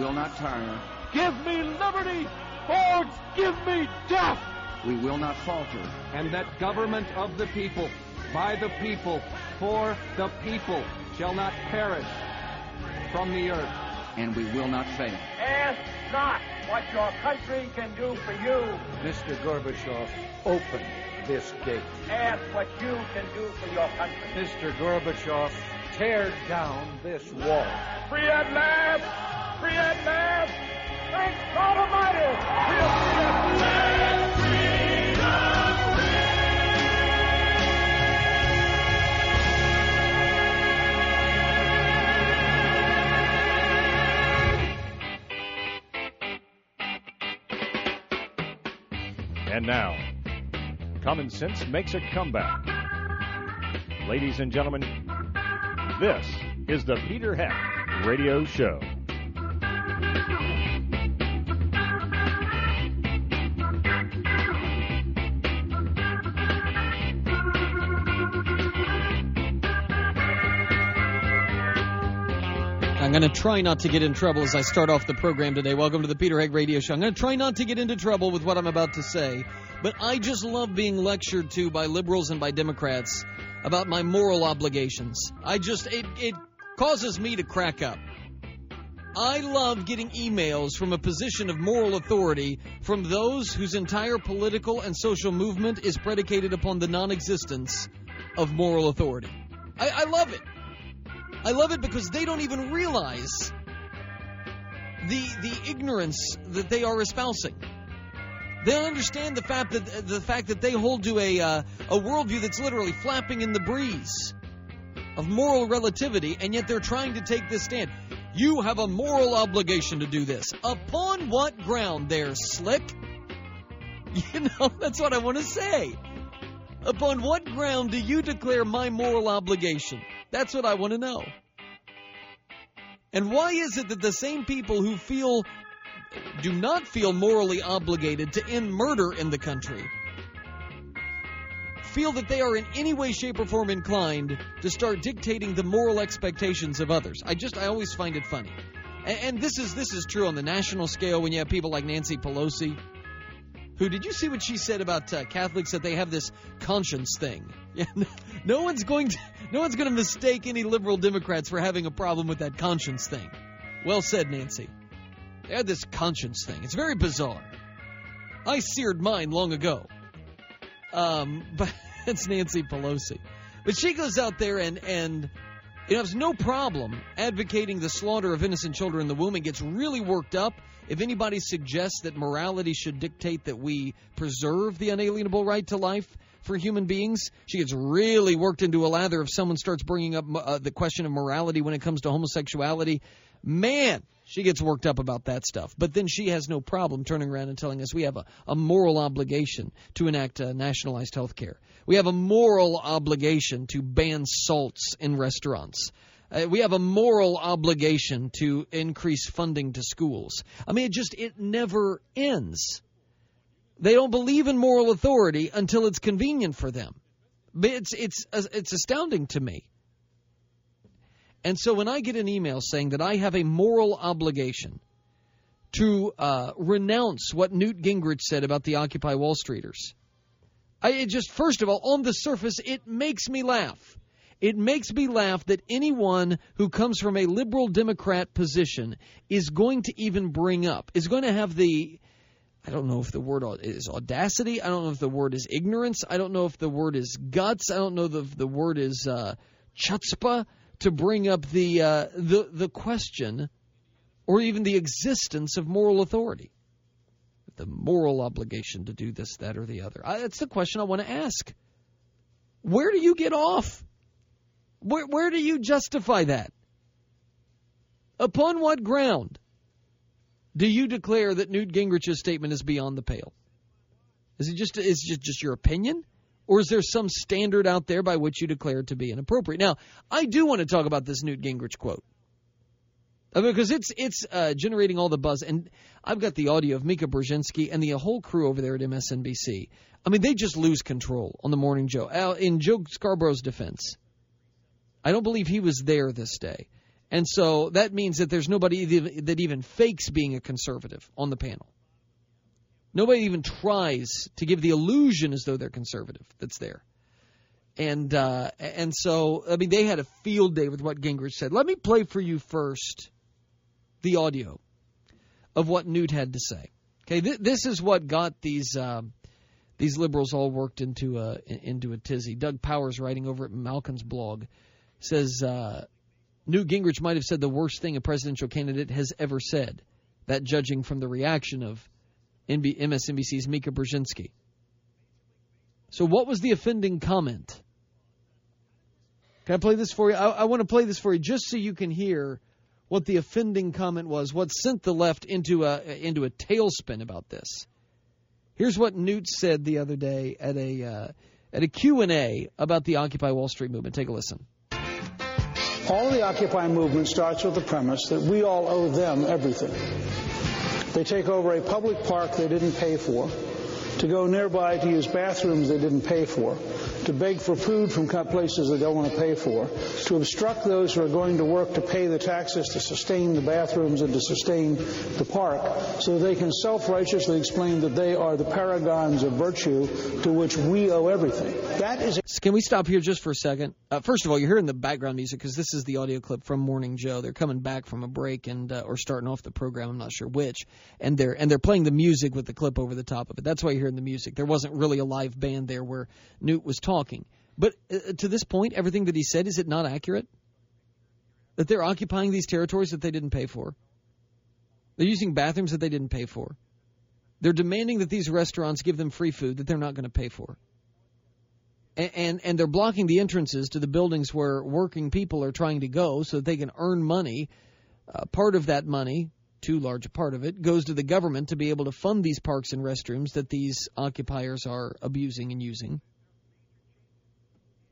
will not tire. Give me liberty or give me death. We will not falter. And that government of the people, by the people, for the people, shall not perish from the earth. And we will not fail. Ask not what your country can do for you. Mr. Gorbachev, open this gate. Ask what you can do for your country. Mr. Gorbachev, tear down this wall. Free at last! Thank God Almighty! And now, common sense makes a comeback. Ladies and gentlemen, this is the Peter Heck Radio Show. I'm going to try not to get in trouble as I start off the program today. Welcome to the Peter Heck Radio Show. I'm going to try not to get into trouble with what I'm about to say, but I just love being lectured to by liberals and by Democrats about my moral obligations. I just, it, it causes me to crack up. I love getting emails from a position of moral authority from those whose entire political and social movement is predicated upon the non existence of moral authority. I, I love it. I love it because they don't even realize the the ignorance that they are espousing. They don't understand the fact that the fact that they hold to a uh, a worldview that's literally flapping in the breeze of moral relativity, and yet they're trying to take this stand. You have a moral obligation to do this. Upon what ground, there, slick? You know, that's what I want to say. Upon what ground do you declare my moral obligation? That's what I want to know. And why is it that the same people who feel do not feel morally obligated to end murder in the country feel that they are in any way shape or form inclined to start dictating the moral expectations of others? I just I always find it funny. And, and this is this is true on the national scale when you have people like Nancy Pelosi who did you see what she said about uh, Catholics that they have this conscience thing? Yeah, no, no one's going to no one's going to mistake any liberal Democrats for having a problem with that conscience thing. Well said, Nancy. They had this conscience thing. It's very bizarre. I seared mine long ago. Um, but that's Nancy Pelosi. But she goes out there and and you know, has no problem advocating the slaughter of innocent children in the womb and gets really worked up if anybody suggests that morality should dictate that we preserve the unalienable right to life for human beings, she gets really worked into a lather if someone starts bringing up uh, the question of morality when it comes to homosexuality. Man, she gets worked up about that stuff. But then she has no problem turning around and telling us we have a, a moral obligation to enact uh, nationalized health care. We have a moral obligation to ban salts in restaurants. Uh, we have a moral obligation to increase funding to schools. I mean, it just, it never ends. They don't believe in moral authority until it's convenient for them. It's, it's, it's astounding to me. And so when I get an email saying that I have a moral obligation to uh, renounce what Newt Gingrich said about the Occupy Wall Streeters, I it just, first of all, on the surface, it makes me laugh. It makes me laugh that anyone who comes from a liberal Democrat position is going to even bring up, is going to have the, I don't know if the word is audacity. I don't know if the word is ignorance. I don't know if the word is guts. I don't know if the word is uh, chutzpah to bring up the uh, the the question or even the existence of moral authority, the moral obligation to do this, that, or the other. I, that's the question I want to ask. Where do you get off? Where where do you justify that? Upon what ground do you declare that Newt Gingrich's statement is beyond the pale? Is it just is it just your opinion? Or is there some standard out there by which you declare it to be inappropriate? Now, I do want to talk about this Newt Gingrich quote. Because it's it's uh, generating all the buzz, and I've got the audio of Mika Brzezinski and the whole crew over there at MSNBC. I mean, they just lose control on the morning Joe. Uh, in Joe Scarborough's defense, I don't believe he was there this day, And so that means that there's nobody that even fakes being a conservative on the panel. Nobody even tries to give the illusion as though they're conservative that's there. And uh, and so I mean they had a field day with what Gingrich said. Let me play for you first the audio of what Newt had to say. Okay, th- this is what got these um, these liberals all worked into a into a tizzy. Doug Powers, writing over at Malkin's blog, says uh, Newt Gingrich might have said the worst thing a presidential candidate has ever said. That, judging from the reaction of MSNBC's Mika Brzezinski. So, what was the offending comment? Can I play this for you? I, I want to play this for you just so you can hear what the offending comment was, what sent the left into a into a tailspin about this. Here's what Newt said the other day at a uh, at a Q&A about the Occupy Wall Street movement. Take a listen. All the Occupy movement starts with the premise that we all owe them everything. They take over a public park they didn't pay for, to go nearby to use bathrooms they didn't pay for, to beg for food from places they don't want to pay for, to obstruct those who are going to work to pay the taxes to sustain the bathrooms and to sustain the park, so they can self-righteously explain that they are the paragons of virtue to which we owe everything. That is. Can we stop here just for a second? Uh, first of all, you're hearing the background music because this is the audio clip from Morning Joe. They're coming back from a break and uh, or starting off the program. I'm not sure which, and they're and they're playing the music with the clip over the top of it. That's why you're hearing the music. There wasn't really a live band there where Newt was talking. But uh, to this point, everything that he said is it not accurate? That they're occupying these territories that they didn't pay for. They're using bathrooms that they didn't pay for. They're demanding that these restaurants give them free food that they're not going to pay for. And, and, and they're blocking the entrances to the buildings where working people are trying to go so that they can earn money. Uh, part of that money too large a part of it, goes to the government to be able to fund these parks and restrooms that these occupiers are abusing and using.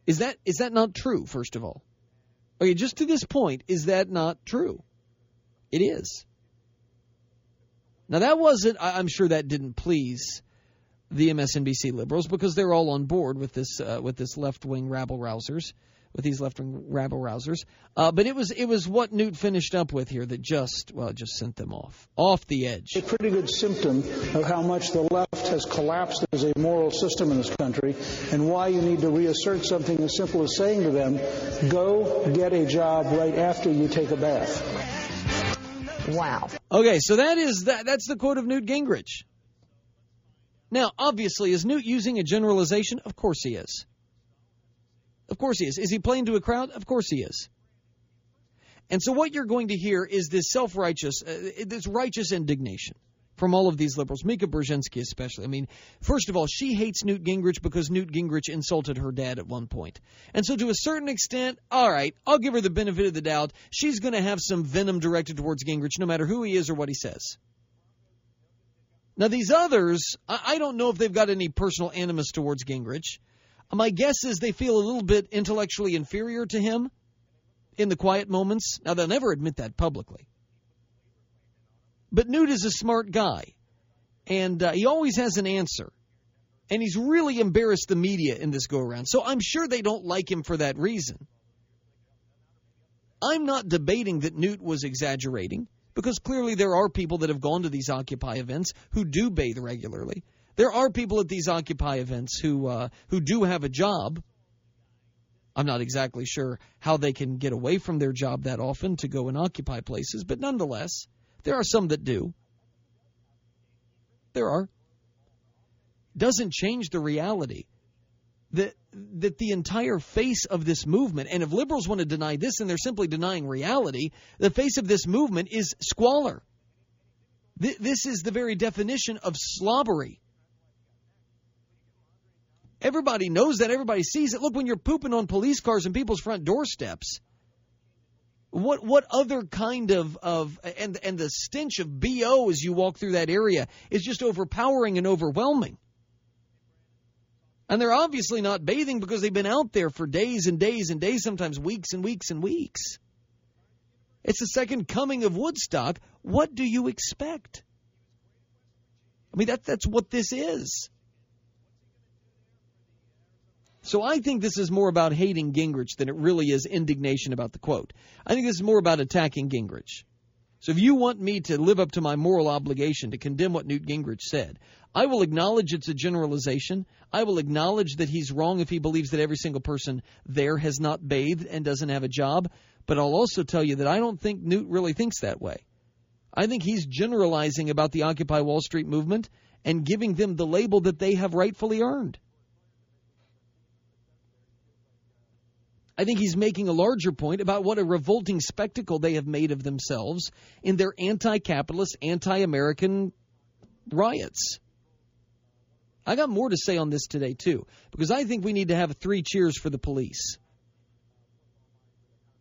Is that is that not true? First of all, okay, just to this point, is that not true? It is. Now that wasn't. I'm sure that didn't please the MSNBC liberals because they're all on board with this uh, with this left wing rabble rousers with these left wing rabble rousers. Uh, but it was it was what Newt finished up with here that just well just sent them off off the edge. A pretty good symptom of how much the left has collapsed as a moral system in this country, and why you need to reassert something as simple as saying to them, "Go get a job right after you take a bath." Wow. Okay, so that is that. That's the quote of Newt Gingrich. Now, obviously, is Newt using a generalization? Of course he is. Of course he is. Is he playing to a crowd? Of course he is. And so what you're going to hear is this self-righteous, uh, this righteous indignation from all of these liberals, Mika Brzezinski especially. I mean, first of all, she hates Newt Gingrich because Newt Gingrich insulted her dad at one point. And so to a certain extent, all right, I'll give her the benefit of the doubt. She's going to have some venom directed towards Gingrich no matter who he is or what he says. Now, these others, I don't know if they've got any personal animus towards Gingrich. My guess is they feel a little bit intellectually inferior to him in the quiet moments. Now, they'll never admit that publicly. But Newt is a smart guy, and uh, he always has an answer. And he's really embarrassed the media in this go around. So I'm sure they don't like him for that reason. I'm not debating that Newt was exaggerating, because clearly there are people that have gone to these Occupy events who do bathe regularly. There are people at these Occupy events who uh, who do have a job. I'm not exactly sure how they can get away from their job that often to go and occupy places, but nonetheless, there are some that do. There are. Doesn't change the reality that that the entire face of this movement, and if liberals want to deny this, and they're simply denying reality, the face of this movement is squalor. This is the very definition of slobbery. Everybody knows that. Everybody sees it. Look, when you're pooping on police cars and people's front doorsteps, what what other kind of of and and the stench of bo as you walk through that area is just overpowering and overwhelming. And they're obviously not bathing because they've been out there for days and days and days, sometimes weeks and weeks and weeks. It's the second coming of Woodstock. What do you expect? I mean, that, that's what this is. So I think this is more about hating Gingrich than it really is indignation about the quote. I think this is more about attacking Gingrich. So if you want me to live up to my moral obligation to condemn what Newt Gingrich said, I will acknowledge it's a generalization. I will acknowledge that he's wrong if he believes that every single person there has not bathed and doesn't have a job. But I'll also tell you that I don't think Newt really thinks that way. I think he's generalizing about the Occupy Wall Street movement and giving them the label that they have rightfully earned. I think he's making a larger point about what a revolting spectacle they have made of themselves in their anti capitalist, anti American riots. I got more to say on this today, too, because I think we need to have three cheers for the police.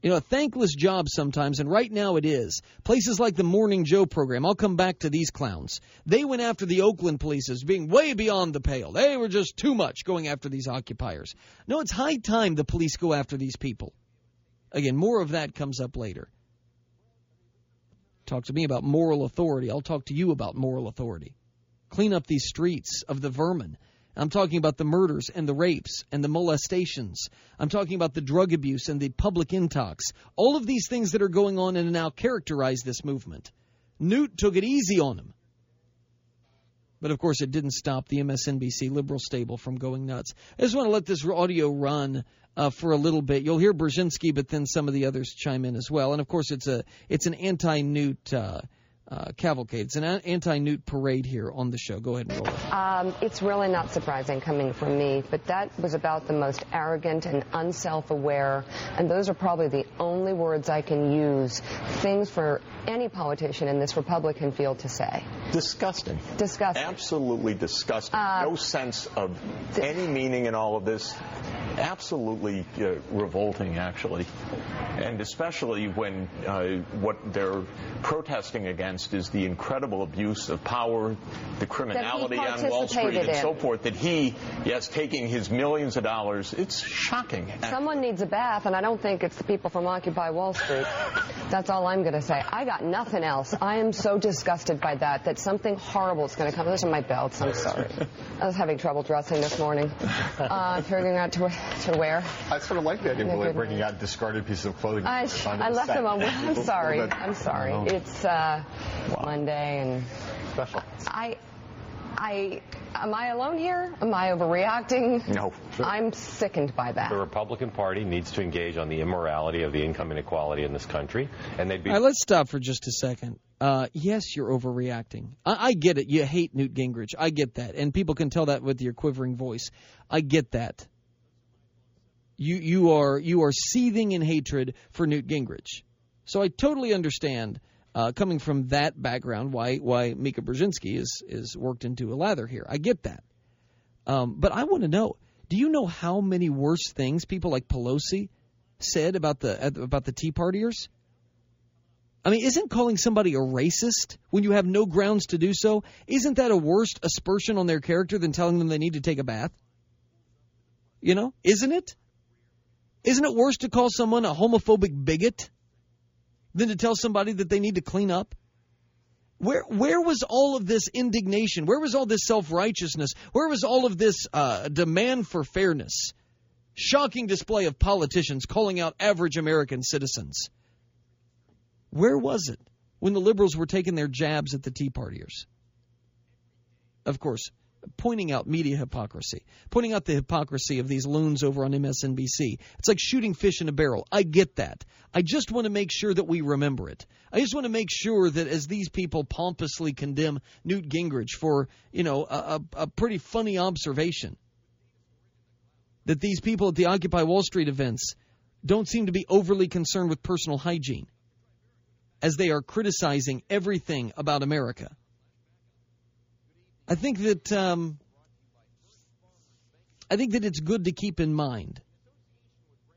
You know, a thankless job sometimes, and right now it is. Places like the Morning Joe program, I'll come back to these clowns. They went after the Oakland police as being way beyond the pale. They were just too much going after these occupiers. No, it's high time the police go after these people. Again, more of that comes up later. Talk to me about moral authority. I'll talk to you about moral authority. Clean up these streets of the vermin. I'm talking about the murders and the rapes and the molestations. I'm talking about the drug abuse and the public intox. All of these things that are going on and now characterize this movement. Newt took it easy on him. But of course, it didn't stop the MSNBC liberal stable from going nuts. I just want to let this audio run uh, for a little bit. You'll hear Brzezinski, but then some of the others chime in as well. And of course, it's a it's an anti-Newt uh, uh, cavalcade. It's an anti-Newt parade here on the show. Go ahead and roll it. Um, it's really not surprising coming from me, but that was about the most arrogant and unself-aware, and those are probably the only words I can use, things for any politician in this Republican field to say. Disgusting. Disgusting. Absolutely disgusting. Uh, no sense of any meaning in all of this. Absolutely uh, revolting, actually. And especially when uh, what they're protesting against is the incredible abuse of power, the criminality on Wall Street, and in. so forth. That he, yes, taking his millions of dollars, it's shocking. Someone needs a bath, and I don't think it's the people from Occupy Wall Street. That's all I'm going to say. I got nothing else. I am so disgusted by that, that something horrible is going to come. Those are my belts. I'm sorry. I was having trouble dressing this morning, uh, figuring out to, to wear. I sort of like the idea of like bringing out discarded pieces of clothing. I, I left them on. I'm sorry. I'm sorry. It's uh, Monday, and Special. I, I, am I alone here? Am I overreacting? No. I'm sickened by that. The Republican Party needs to engage on the immorality of the income inequality in this country, and they'd be. All right, let's stop for just a second. Uh, yes, you're overreacting. I, I get it. You hate Newt Gingrich. I get that, and people can tell that with your quivering voice. I get that. You you are you are seething in hatred for Newt Gingrich. So I totally understand uh, coming from that background why why Mika Brzezinski is is worked into a lather here. I get that. Um, but I want to know: Do you know how many worse things people like Pelosi said about the about the Tea Partiers? I mean, isn't calling somebody a racist when you have no grounds to do so? Isn't that a worse aspersion on their character than telling them they need to take a bath? You know, isn't it? Isn't it worse to call someone a homophobic bigot than to tell somebody that they need to clean up? Where where was all of this indignation? Where was all this self righteousness? Where was all of this uh, demand for fairness? Shocking display of politicians calling out average American citizens. Where was it when the liberals were taking their jabs at the Tea Partiers? Of course, pointing out media hypocrisy, pointing out the hypocrisy of these loons over on MSNBC. It's like shooting fish in a barrel. I get that. I just want to make sure that we remember it. I just want to make sure that as these people pompously condemn Newt Gingrich for, you know, a, a, a pretty funny observation, that these people at the Occupy Wall Street events don't seem to be overly concerned with personal hygiene as they are criticizing everything about America. I think that um, I think that it's good to keep in mind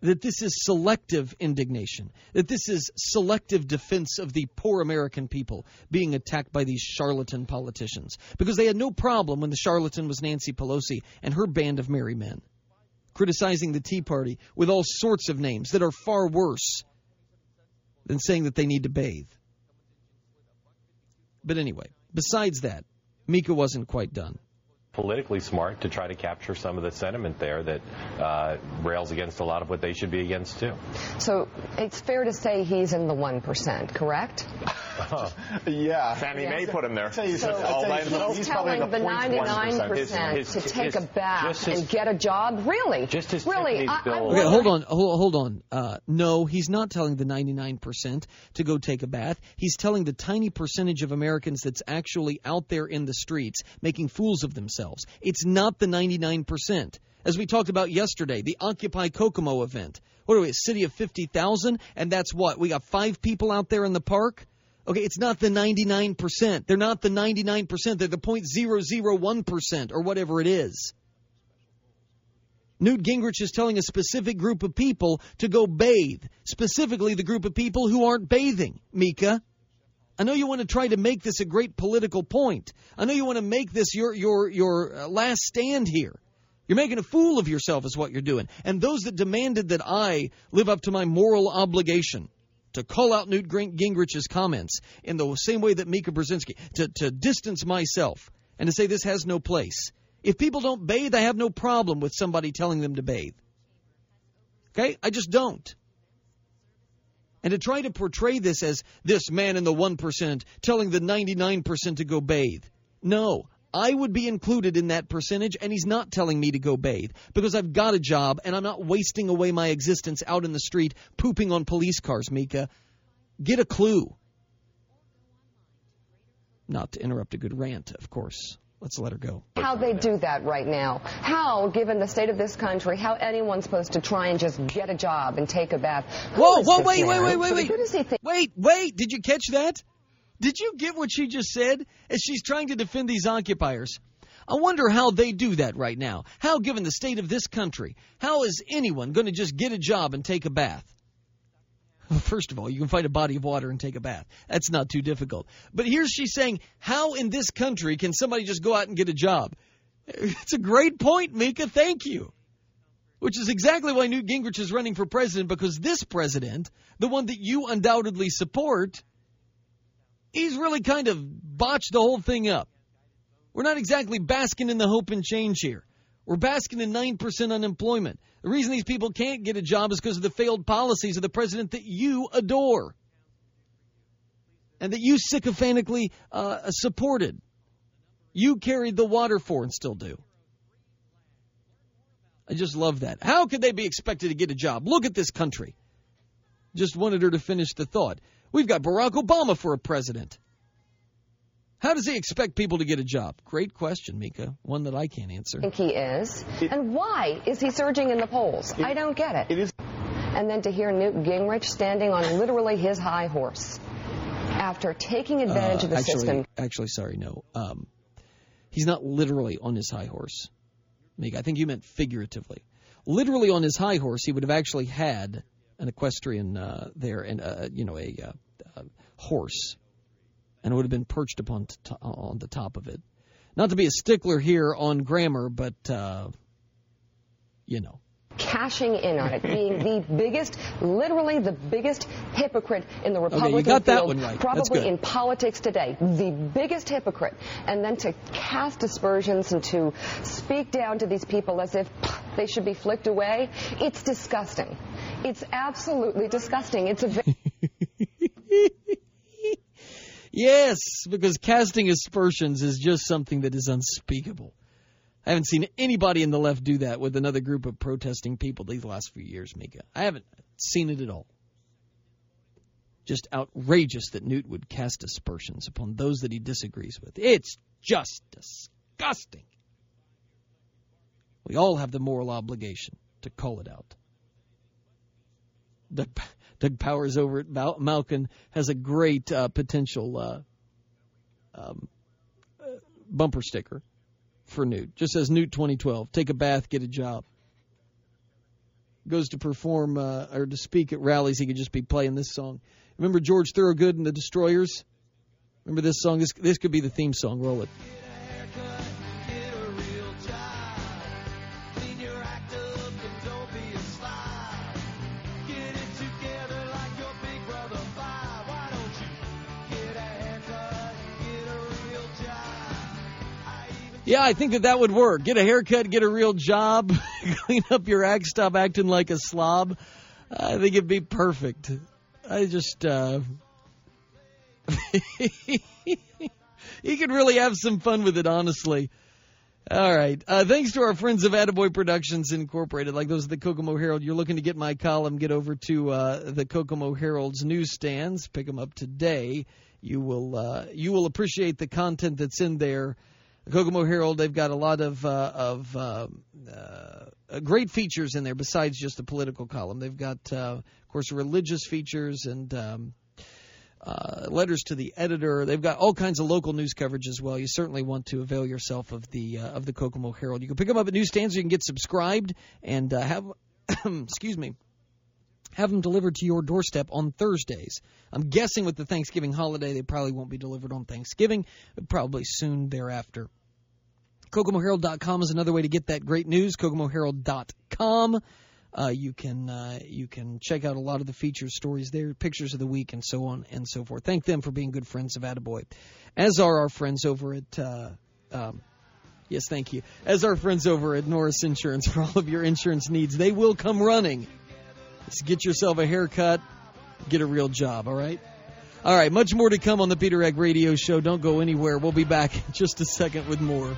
that this is selective indignation, that this is selective defense of the poor American people being attacked by these charlatan politicians, because they had no problem when the charlatan was Nancy Pelosi and her band of merry men, criticizing the Tea Party with all sorts of names that are far worse than saying that they need to bathe. But anyway, besides that, Mika wasn't quite done. Politically smart to try to capture some of the sentiment there that uh, rails against a lot of what they should be against too. So it's fair to say he's in the 1%, correct? yeah. Fannie Mae put him there. So he's telling the 99% to take a bath and get a job? Really? Just as really? I, I Okay, hold on, hold, hold on. Uh, no, he's not telling the 99% to go take a bath. He's telling the tiny percentage of Americans that's actually out there in the streets making fools of themselves. It's not the 99%. As we talked about yesterday, the Occupy Kokomo event. What are we, a city of 50,000? And that's what? We got five people out there in the park? Okay, it's not the 99%. They're not the 99%. They're the 0.001% or whatever it is. Newt Gingrich is telling a specific group of people to go bathe, specifically the group of people who aren't bathing, Mika. I know you want to try to make this a great political point. I know you want to make this your your your uh, last stand here. You're making a fool of yourself is what you're doing. And those that demanded that I live up to my moral obligation to call out Newt Gingrich's comments in the same way that Mika Brzezinski, to, to distance myself and to say this has no place. If people don't bathe, I have no problem with somebody telling them to bathe. Okay? I just don't. And to try to portray this as this man in the 1% telling the 99% to go bathe. No, I would be included in that percentage, and he's not telling me to go bathe because I've got a job and I'm not wasting away my existence out in the street pooping on police cars, Mika. Get a clue. Not to interrupt a good rant, of course. Let's let her go. How they do that right now? How, given the state of this country, how anyone's supposed to try and just get a job and take a bath? Who Whoa, whoa, this wait, wait, man? wait, wait, wait. Who does he think? Wait, wait. Did you catch that? Did you get what she just said? As she's trying to defend these occupiers. I wonder how they do that right now. How, given the state of this country, how is anyone going to just get a job and take a bath? First of all, you can find a body of water and take a bath. That's not too difficult. But here she's saying, how in this country can somebody just go out and get a job? It's a great point, Mika. Thank you. Which is exactly why Newt Gingrich is running for president, because this president, the one that you undoubtedly support, he's really kind of botched the whole thing up. We're not exactly basking in the hope and change here. We're basking in 9% unemployment. The reason these people can't get a job is because of the failed policies of the president that you adore and that you sycophantically uh, supported. You carried the water for and still do. I just love that. How could they be expected to get a job? Look at this country. Just wanted her to finish the thought. We've got Barack Obama for a president. How does he expect people to get a job? Great question, Mika. One that I can't answer. I think he is? and why is he surging in the polls? I don't get it. It is. And then to hear Newt Gingrich standing on literally his high horse after taking advantage Uh, of the actually, system. Actually, sorry, no. Um, he's not literally on his high horse. Mika, I think you meant figuratively. Literally on his high horse, he would have actually had an equestrian uh, there and uh, you know a uh, uh, horse, and it would have been perched upon t- on the top of it. Not to be a stickler here on grammar, but uh, you know. cashing in on it, being the biggest, literally the biggest hypocrite in the Okay, you Republican that field, one right. Probably in politics today, the biggest hypocrite, and then to cast aspersions and to speak down to these people as if they should be flicked away, it's disgusting. It's absolutely disgusting. It's a Yes, because casting aspersions is just something that is unspeakable. I haven't seen anybody in the left do that with another group of protesting people these last few years, Mika. I haven't seen it at all. Just outrageous that Newt would cast aspersions upon those that he disagrees with. It's just disgusting. We all have the moral obligation to call it out. Doug, Doug Powers over at Mal- Malkin has a great uh, potential uh, um, uh, bumper sticker for Newt. Just says Newt 2012. Take a bath, get a job. Goes to perform uh, or to speak at rallies. He could just be playing this song. Remember George Thorogood and the Destroyers? Remember this song? This this could be the theme song. Roll it. Yeah, I think that that would work. Get a haircut, get a real job, clean up your act, stop acting like a slob. I think it'd be perfect. I just, uh, he could really have some fun with it, honestly. All right. Uh, thanks to our friends of Attaboy Productions Incorporated, like those of the Kokomo Herald. You're looking to get my column, get over to uh, the Kokomo Herald's newsstands. Pick them up today. You will uh, you will appreciate the content that's in there. The Kokomo Herald, they've got a lot of uh, of uh, uh, great features in there besides just the political column. They've got, uh, of course, religious features and um, uh, letters to the editor. They've got all kinds of local news coverage as well. You certainly want to avail yourself of the uh, of the Kokomo Herald. You can pick them up at newsstands. You can get subscribed and have excuse me have them delivered to your doorstep on Thursdays. I'm guessing with the Thanksgiving holiday, they probably won't be delivered on Thanksgiving, but probably soon thereafter. KokomoHerald.com is another way to get that great news. KokomoHerald.com. Uh, you can uh, you can check out a lot of the features, stories there, pictures of the week, and so on and so forth. Thank them for being good friends of Attaboy, as are our friends over at. Uh, um, yes, thank you. As our friends over at Norris Insurance for all of your insurance needs, they will come running. Get yourself a haircut, get a real job. All right. All right. Much more to come on the Peter Heck Radio Show. Don't go anywhere. We'll be back in just a second with more.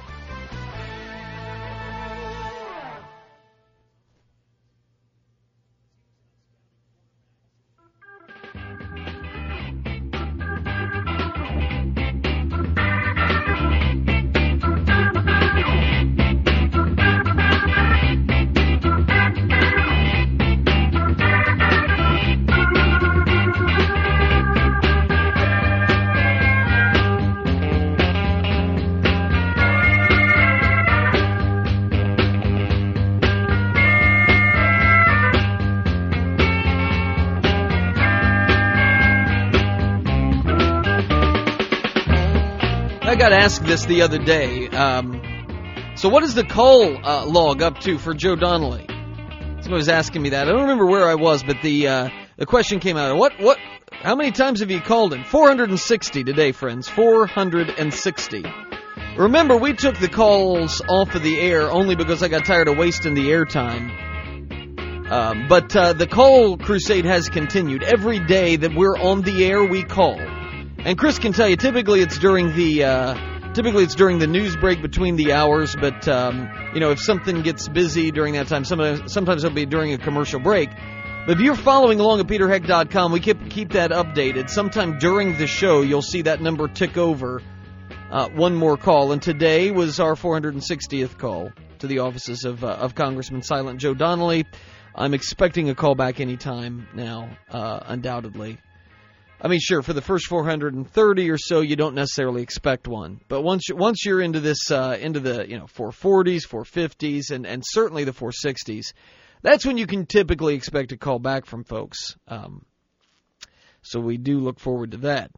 This the other day. Um, so, what is the call uh, log up to for Joe Donnelly? Somebody was asking me that. I don't remember where I was, but the uh, the question came out. What what? How many times have you called him? 460 today, friends. 460. Remember, we took the calls off of the air only because I got tired of wasting the airtime. Um, but uh, the call crusade has continued. Every day that we're on the air, we call. And Chris can tell you, typically it's during the uh, typically it's during the news break between the hours. But um, you know, if something gets busy during that time, sometimes sometimes it'll be during a commercial break. But if you're following along at PeterHeck.com, we keep keep that updated. Sometime during the show, you'll see that number tick over. Uh, one more call, and today was our 460th call to the offices of uh, of Congressman Silent Joe Donnelly. I'm expecting a call back anytime now, uh, undoubtedly. I mean, sure, for the first 430 or so, you don't necessarily expect one. But once you, once you're into this, uh, into the you know 440s, 450s, and and certainly the 460s, that's when you can typically expect a call back from folks. Um, so we do look forward to that.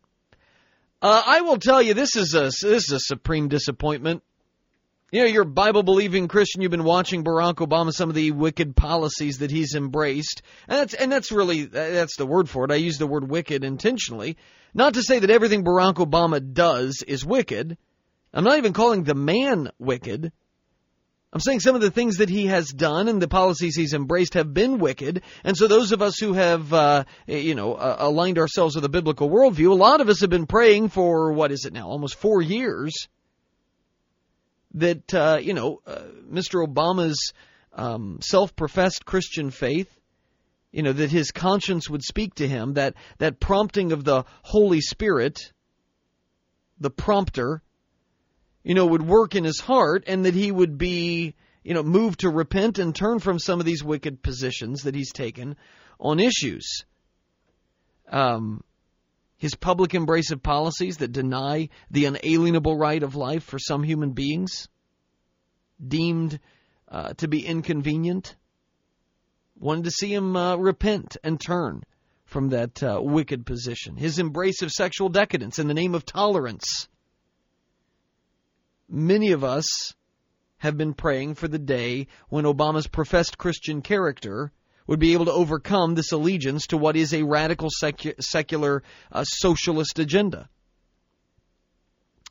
Uh, I will tell you, this is a this is a supreme disappointment. You know, you're a Bible believing Christian. You've been watching Barack Obama, some of the wicked policies that he's embraced, and that's and that's really that's the word for it. I use the word wicked intentionally, not to say that everything Barack Obama does is wicked. I'm not even calling the man wicked. I'm saying some of the things that he has done and the policies he's embraced have been wicked. And so those of us who have, uh, you know, uh, aligned ourselves with a biblical worldview, a lot of us have been praying for, what is it now, almost four years, that, uh, you know, uh, Mr. Obama's um, self-professed Christian faith, you know, that his conscience would speak to him, that, that prompting of the Holy Spirit, the prompter, you know, would work in his heart and that he would be, you know, moved to repent and turn from some of these wicked positions that he's taken on issues. Um, his public embrace of policies that deny the unalienable right of life for some human beings, deemed uh, to be inconvenient. Wanted to see him uh, repent and turn from that uh, wicked position. His embrace of sexual decadence in the name of tolerance many of us have been praying for the day when Obama's professed Christian character would be able to overcome this allegiance to what is a radical secu- secular uh, socialist agenda.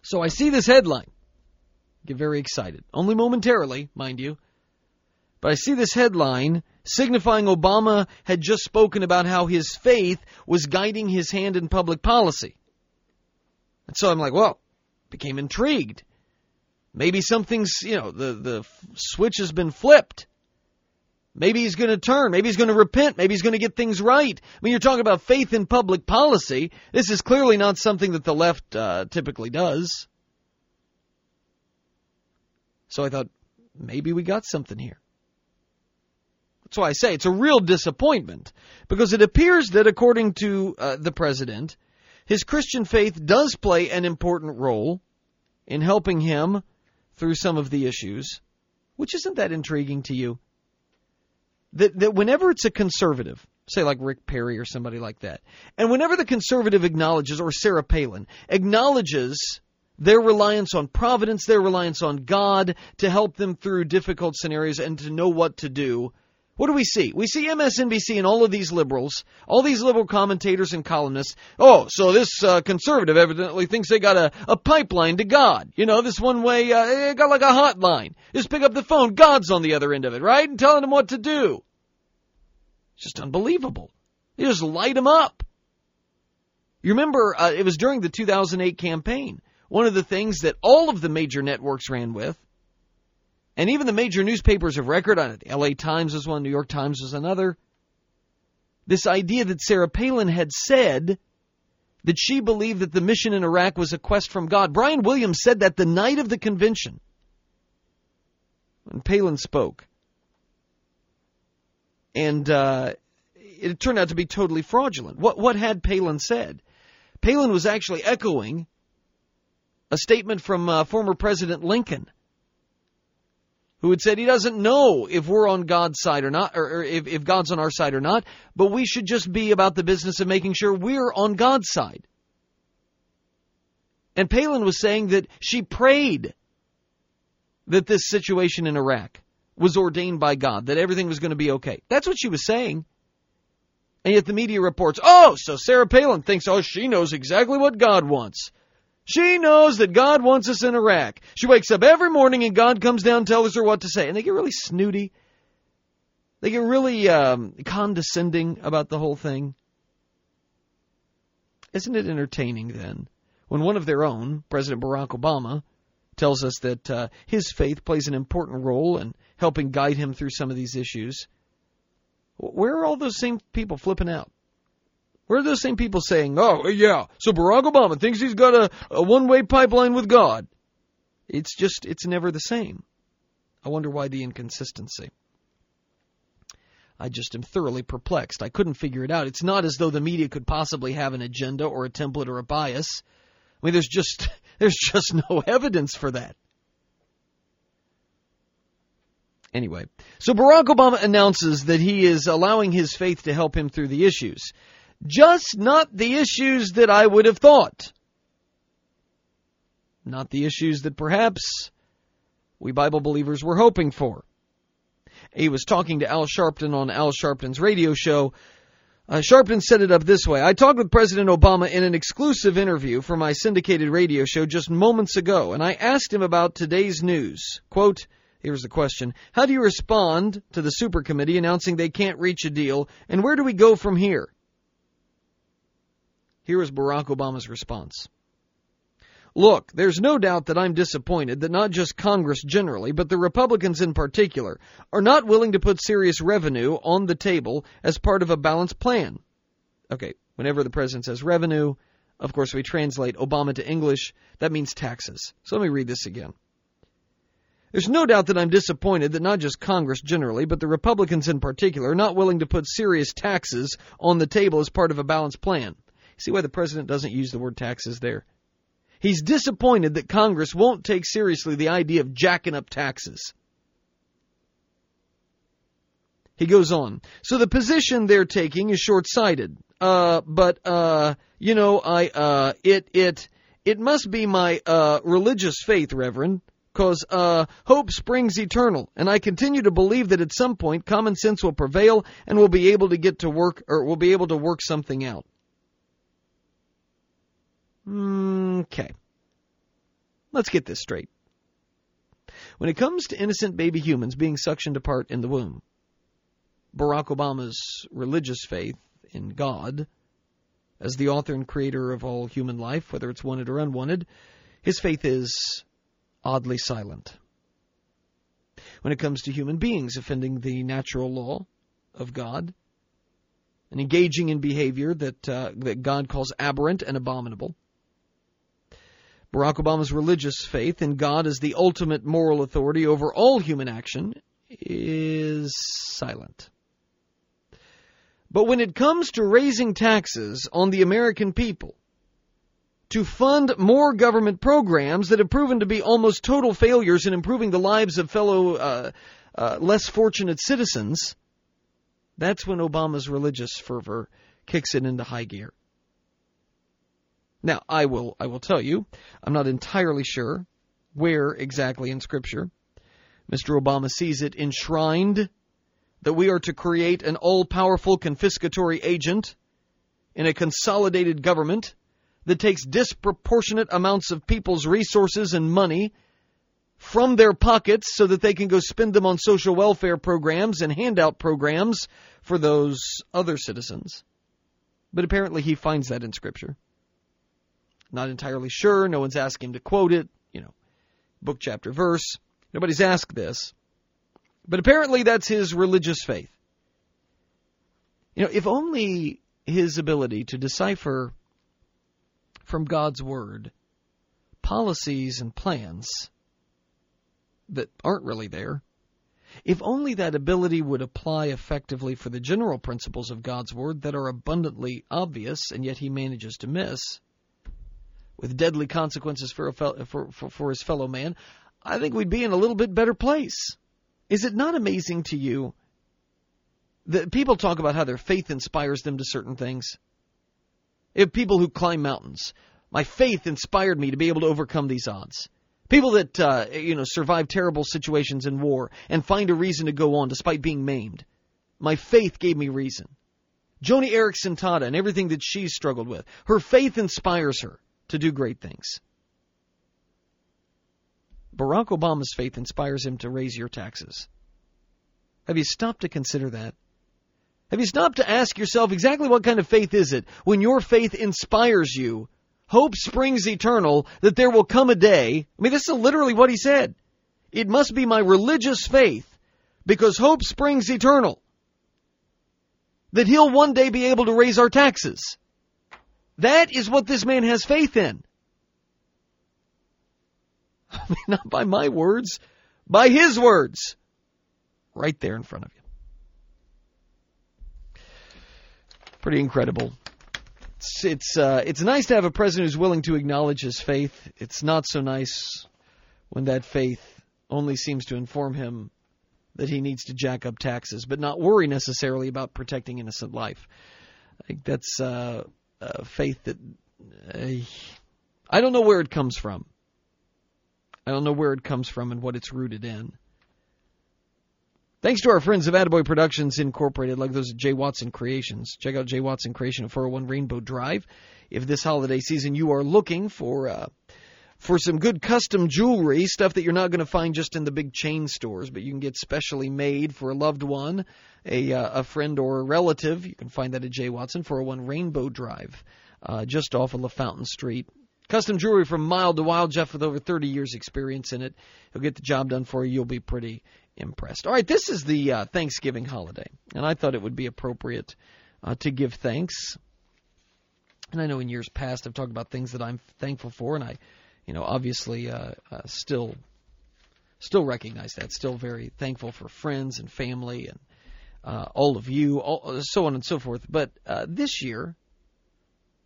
So I see this headline Get very excited. Only momentarily, mind you. But I see this headline signifying Obama had just spoken about how his faith was guiding his hand in public policy. And so I'm like, well, became intrigued. Maybe something's, you know, the, the switch has been flipped. Maybe he's going to turn. Maybe he's going to repent. Maybe he's going to get things right. I mean, you're talking about faith in public policy. This is clearly not something that the left uh, typically does. So I thought, maybe we got something here. That's why I say it's a real disappointment because it appears that, according to uh, the president, his Christian faith does play an important role in helping him through some of the issues. Which isn't that intriguing to you? That, that whenever it's a conservative, say like Rick Perry or somebody like that, and whenever the conservative acknowledges, or Sarah Palin, acknowledges their reliance on providence, their reliance on God to help them through difficult scenarios and to know what to do. What do we see? We see MSNBC and all of these liberals, all these liberal commentators and columnists. Oh, so this uh, conservative evidently thinks they got a, a pipeline to God. You know, this one way, uh, they got like a hotline. Just pick up the phone. God's on the other end of it, right? And telling them what to do. It's just unbelievable. They just light them up. You remember, uh, it was during the 2008 campaign one of the things that all of the major networks ran with, and even the major newspapers of record on it, the LA Times was one, New York Times was another. This idea that Sarah Palin had said that she believed that the mission in Iraq was a quest from God. Brian Williams said that the night of the convention when Palin spoke. And uh, it turned out to be totally fraudulent. What, what had Palin said? Palin was actually echoing a statement from uh, former President Lincoln, who had said he doesn't know if we're on God's side or not, or, or if, if God's on our side or not, but we should just be about the business of making sure we're on God's side. And Palin was saying that she prayed that this situation in Iraq was ordained by God, that everything was going to be okay. That's what she was saying. And yet the media reports, oh, so Sarah Palin thinks, oh, she knows exactly what God wants. She knows that God wants us in Iraq. She wakes up every morning and God comes down and tells her what to say. And they get really snooty. They get really um, condescending about the whole thing. Isn't it entertaining then when one of their own, President Barack Obama, tells us that uh, his faith plays an important role in helping guide him through some of these issues? Where are all those same people flipping out? Where are those same people saying, oh, yeah, so Barack Obama thinks he's got a, a one way pipeline with God? It's just, it's never the same. I wonder why the inconsistency. I just am thoroughly perplexed. I couldn't figure it out. It's not as though the media could possibly have an agenda or a template or a bias. I mean, there's just, there's just no evidence for that. Anyway, so Barack Obama announces that he is allowing his faith to help him through the issues just not the issues that I would have thought. Not the issues that perhaps we Bible believers were hoping for. He was talking to Al Sharpton on Al Sharpton's radio show. Uh, Sharpton set it up this way. I talked with President Obama in an exclusive interview for my syndicated radio show just moments ago, and I asked him about today's news. Quote, here's the question. How do you respond to the super committee announcing they can't reach a deal, and where do we go from here? Here is Barack Obama's response. Look, there's no doubt that I'm disappointed that not just Congress generally, but the Republicans in particular, are not willing to put serious revenue on the table as part of a balanced plan. Okay, whenever the president says revenue, of course we translate Obama to English, that means taxes. So let me read this again. There's no doubt that I'm disappointed that not just Congress generally, but the Republicans in particular, are not willing to put serious taxes on the table as part of a balanced plan. See why the president doesn't use the word taxes there? He's disappointed that Congress won't take seriously the idea of jacking up taxes. He goes on. So the position they're taking is short-sighted. Uh, but uh, you know, I uh, it it it must be my uh, religious faith, Reverend, because uh, hope springs eternal, and I continue to believe that at some point common sense will prevail, and we'll be able to get to work, or we'll be able to work something out. Okay. Let's get this straight. When it comes to innocent baby humans being suctioned apart in the womb, Barack Obama's religious faith in God, as the author and creator of all human life, whether it's wanted or unwanted, his faith is oddly silent. When it comes to human beings offending the natural law of God and engaging in behavior that, uh, that God calls aberrant and abominable, Barack Obama's religious faith in God as the ultimate moral authority over all human action is silent. But when it comes to raising taxes on the American people, to fund more government programs that have proven to be almost total failures in improving the lives of fellow uh, uh, less fortunate citizens, that's when Obama's religious fervor kicks it into high gear. Now, I will I will tell you, I'm not entirely sure where exactly in Scripture Mr. Obama sees it enshrined that we are to create an all powerful confiscatory agent in a consolidated government that takes disproportionate amounts of people's resources and money from their pockets so that they can go spend them on social welfare programs and handout programs for those other citizens. But apparently he finds that in Scripture. Not entirely sure. No one's asking him to quote it, you know, book, chapter, verse. Nobody's asked this. But apparently that's his religious faith. You know, if only his ability to decipher from God's Word policies and plans that aren't really there, if only that ability would apply effectively for the general principles of God's Word that are abundantly obvious and yet he manages to miss, with deadly consequences for, for, for, for his fellow man, I think we'd be in a little bit better place. Is it not amazing to you that people talk about how their faith inspires them to certain things? If people who climb mountains, my faith inspired me to be able to overcome these odds. People that uh, you know survive terrible situations in war and find a reason to go on despite being maimed. My faith gave me reason. Joni Eareckson Tada and everything that she's struggled with. Her faith inspires her to do great things. Barack Obama's faith inspires him to raise your taxes. Have you stopped to consider that? Have you stopped to ask yourself exactly what kind of faith is it when your faith inspires you? Hope springs eternal that there will come a day. I mean, this is literally what he said. It must be my religious faith because hope springs eternal that he'll one day be able to raise our taxes. That is what this man has faith in. I mean, not by my words, by his words. Right there in front of you. Pretty incredible. It's it's uh, it's nice to have a president who's willing to acknowledge his faith. It's not so nice when that faith only seems to inform him that he needs to jack up taxes, but not worry necessarily about protecting innocent life. I think that's uh, a faith that uh, I don't know where it comes from. I don't know where it comes from and what it's rooted in. Thanks to our friends of Attaboy Productions Incorporated, like those at J. Watson Creations. Check out J. Watson Creation at 401 Rainbow Drive. If this holiday season you are looking for uh, for some good custom jewelry, stuff that you're not going to find just in the big chain stores, but you can get specially made for a loved one, a uh, a friend or a relative, you can find that at J. Watson 401 Rainbow Drive, uh, just off of LaFountain Street Custom jewelry from Mild to Wild. Jeff with over 30 years experience in it. He'll get the job done for you. You'll be pretty impressed. All right, this is the uh, Thanksgiving holiday, and I thought it would be appropriate uh, to give thanks. And I know in years past I've talked about things that I'm thankful for, and I, you know, obviously uh, uh, still, still recognize that. Still very thankful for friends and family and uh, all of you, all, so on and so forth. But uh, this year,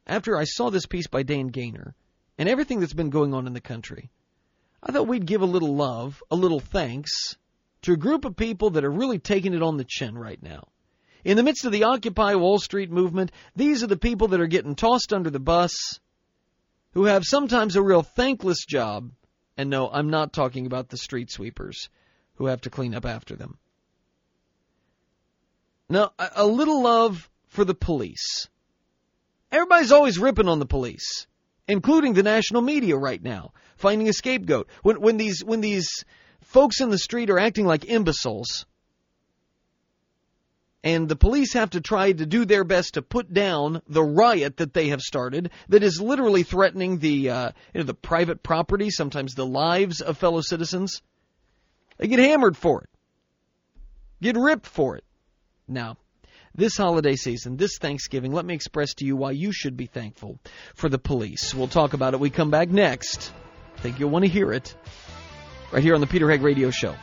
after I saw this piece by Dan Gainor and everything that's been going on in the country, I thought we'd give a little love, a little thanks to a group of people that are really taking it on the chin right now. In the midst of the Occupy Wall Street movement, these are the people that are getting tossed under the bus, who have sometimes a real thankless job. And no, I'm not talking about the street sweepers who have to clean up after them. Now, a little love for the police. Everybody's always ripping on the police including the national media right now, finding a scapegoat. When when these when these folks in the street are acting like imbeciles, and the police have to try to do their best to put down the riot that they have started that is literally threatening the uh, you know, the private property, sometimes the lives of fellow citizens. They get hammered for it, get ripped for it. Now, this holiday season, this Thanksgiving, let me express to you why you should be thankful for the police. We'll talk about it. We come back next. I think you'll want to hear it right here on the Peter Heck Radio Show.